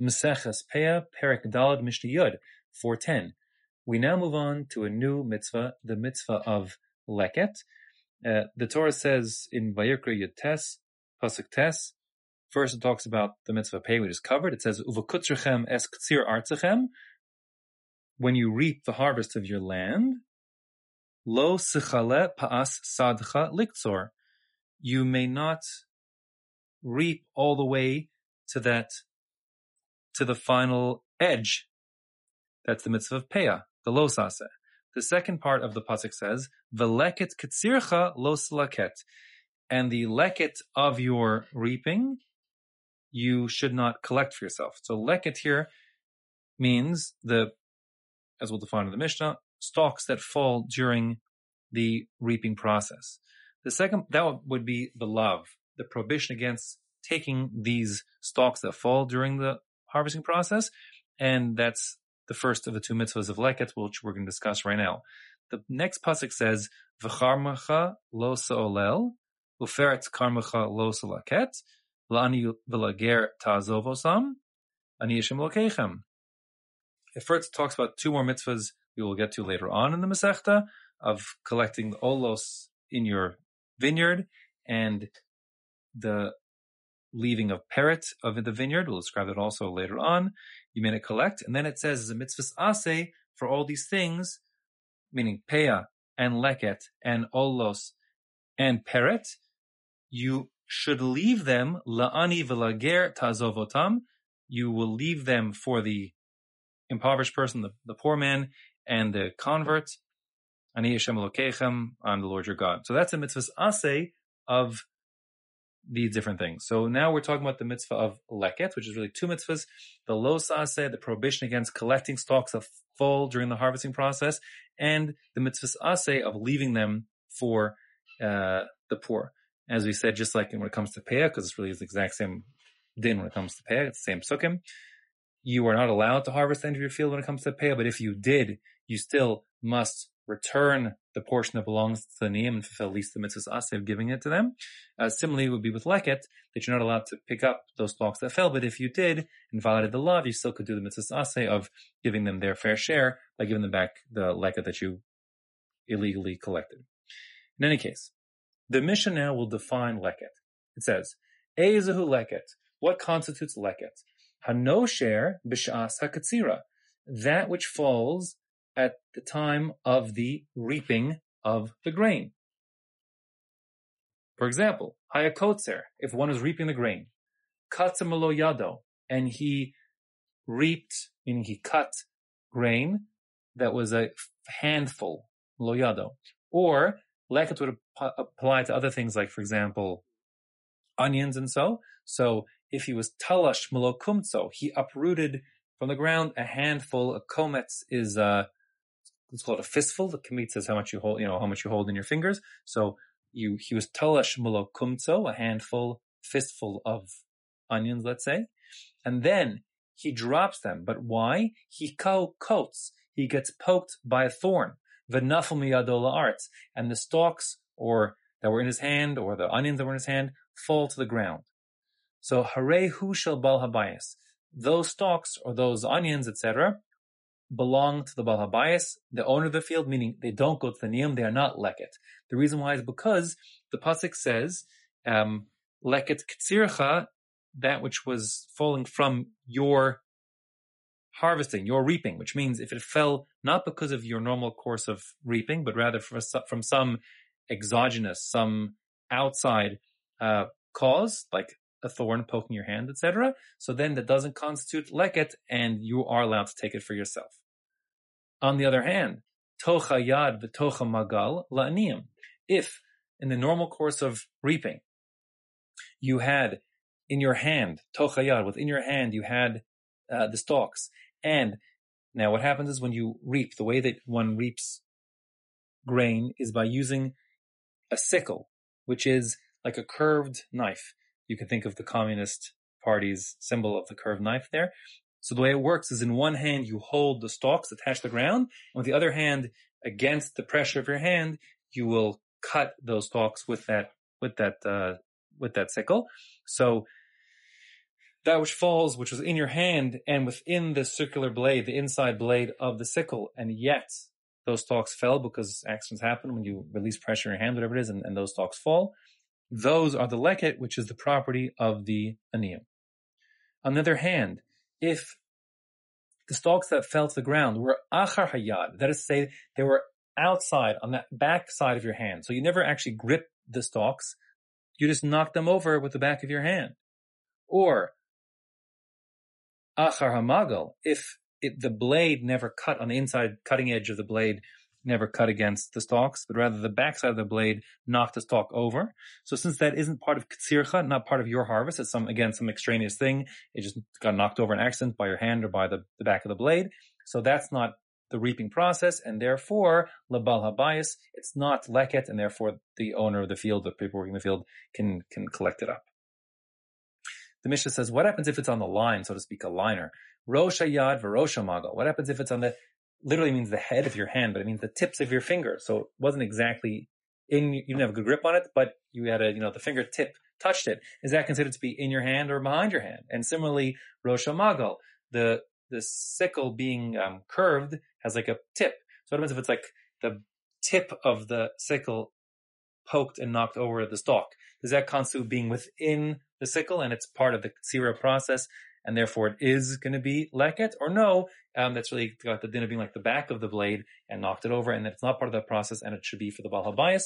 Meseches Peah, Perik Dalad Mishnah Yud, 410. We now move on to a new mitzvah, the mitzvah of Leket. Uh, the Torah says in Vayikra Yud Tes, Pasuk Tes, first it talks about the mitzvah pay, we just covered. It says, Uvakutzrechem es ktsir artzachem, when you reap the harvest of your land, lo sichale paas sadcha liktzor, you may not reap all the way to that to the final edge. That's the mitzvah of peah, the losase. The second part of the pasuk says, "Veleket ketzircha los laket," and the leket of your reaping, you should not collect for yourself. So leket here means the, as we'll define in the Mishnah, stalks that fall during the reaping process. The second, that would be the lav, the prohibition against taking these stalks that fall during the harvesting process. And that's the first of the two mitzvahs of leket, which we're going to discuss right now. The next pasuk says, "V'charmacha lo sa'olel, uferet karmacha lo salaket, la'ani v'lager ta'azovosam, ani yishem lokechem." It first talks about two more mitzvahs we will get to later on in the Masechta of collecting the olos in your vineyard and the leaving of peret of the vineyard. We'll describe that also later on. You may not collect. And then it says as a mitzvah ase for all these things, meaning peah and leket and olos and peret, you should leave them la'ani v'lager tazovotam. You will leave them for the impoverished person, the, the poor man, and the convert. Ani Hashem Elokechem, I'm the Lord your God. So that's a mitzvah ase of these different things. So now we're talking about the mitzvah of leket, which is really two mitzvahs: the los ase, the prohibition against collecting stalks of full during the harvesting process, and the mitzvah ase of leaving them for uh, the poor. As we said, just like when it comes to peah, because it's really the exact same din when it comes to peah, it's the same sukkim. You are not allowed to harvest the end of your field when it comes to peah, but if you did, you still must return the portion that belongs to the niyam and fulfill at least the mitzvahs ase of giving it to them. Uh, similarly, would be with leket that you're not allowed to pick up those blocks that fell, but if you did and violated the law, you still could do the mitzvahs ase of giving them their fair share by giving them back the leket that you illegally collected. In any case, the Mishnah now will define leket. It says, Ezehu leket. What constitutes leket? Hanosher b'shas hakatzira. That which falls at the time of the reaping of the grain. For example, hayakotzer, if one is reaping the grain, katsamalo yado, and he reaped, meaning he cut grain that was a handful, loyado, or leket would apply to other things like, for example, onions and so. So if he was talash malokumtso, he uprooted from the ground a handful. A komets is uh, it's called a fistful. The Kamit says how much you hold, you know, how much you hold in your fingers. So you, he was talash mulo kumtso, a handful, fistful of onions, let's say. And then he drops them. But why? He ko coats. He gets poked by a thorn. V'nafel miyadola arts. And the stalks or that were in his hand or the onions that were in his hand fall to the ground. So hare hu shel bal habayis. Those stalks or those onions, etc., belong to the Baal Habayis, the owner of the field, meaning they don't go to the Niyam, they are not Leket. The reason why is because the Pasuk says, um, Leket Ktsircha, that which was falling from your harvesting, your reaping, which means if it fell not because of your normal course of reaping, but rather from some exogenous, some outside uh, cause, like a thorn poking your hand, etc. So then that doesn't constitute leket, and you are allowed to take it for yourself. On the other hand, tocha yad v'tocha magal la'aniyim. If in the normal course of reaping, you had in your hand tocha yad, within your hand you had uh, the stalks, and now what happens is when you reap, the way that one reaps grain is by using a sickle, which is like a curved knife you can think of the Communist Party's symbol of the curved knife there. So the way it works is in one hand you hold the stalks attached to the ground, and with the other hand, against the pressure of your hand, you will cut those stalks with that with that uh, with that sickle. So that which falls, which was in your hand and within the circular blade, the inside blade of the sickle, and yet those stalks fell because accidents happen when you release pressure in your hand, whatever it is, and, and those stalks fall. Those are the leket, which is the property of the aniyim. On the other hand, if the stalks that fell to the ground were achar hayad, that is to say, they were outside on that back side of your hand, so you never actually grip the stalks, you just knock them over with the back of your hand. Or achar hamagal, if it, the blade never cut on the inside cutting edge of the blade never cut against the stalks, but rather the backside of the blade knocked the stalk over. So since that isn't part of katsircha, not part of your harvest, it's some, again, some extraneous thing. It just got knocked over an accident by your hand or by the, the back of the blade. So that's not the reaping process, and therefore, labal habayis, it's not leket, and therefore the owner of the field, the people working the field, can, can collect it up. The Mishnah says, what happens if it's on the line, so to speak, a liner? Rosh Yad v'Rosh Magal. What happens if it's on the, literally means the head of your hand, but it means the tips of your fingers. So it wasn't exactly in, you didn't have a good grip on it, but you had a, you know, the fingertip touched it. Is that considered to be in your hand or behind your hand? And similarly, Rosh the, the sickle being um, curved has like a tip. So what happens if it's like the tip of the sickle poked and knocked over the stalk? Does that constitute being within the sickle and it's part of the tsira process and therefore it is going to be leket, or no, um, that's really got the din of being like the back of the blade and knocked it over, and that it's not part of that process, and it should be for the bal habayis.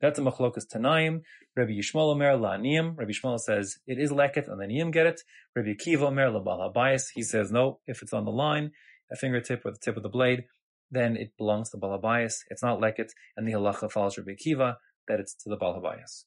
That's a machlokas tanaim. Rabbi Yishmael Omer la'aniyim. Rabbi Yishmael says it is leket, and the niyim get it. Rabbi Akiva Omer bal habayis. He says no, if it's on the line, a fingertip or the tip of the blade, then it belongs to bal habayis. It's not leket, and the halacha follows Rabbi Akiva that it's to the bal habayis.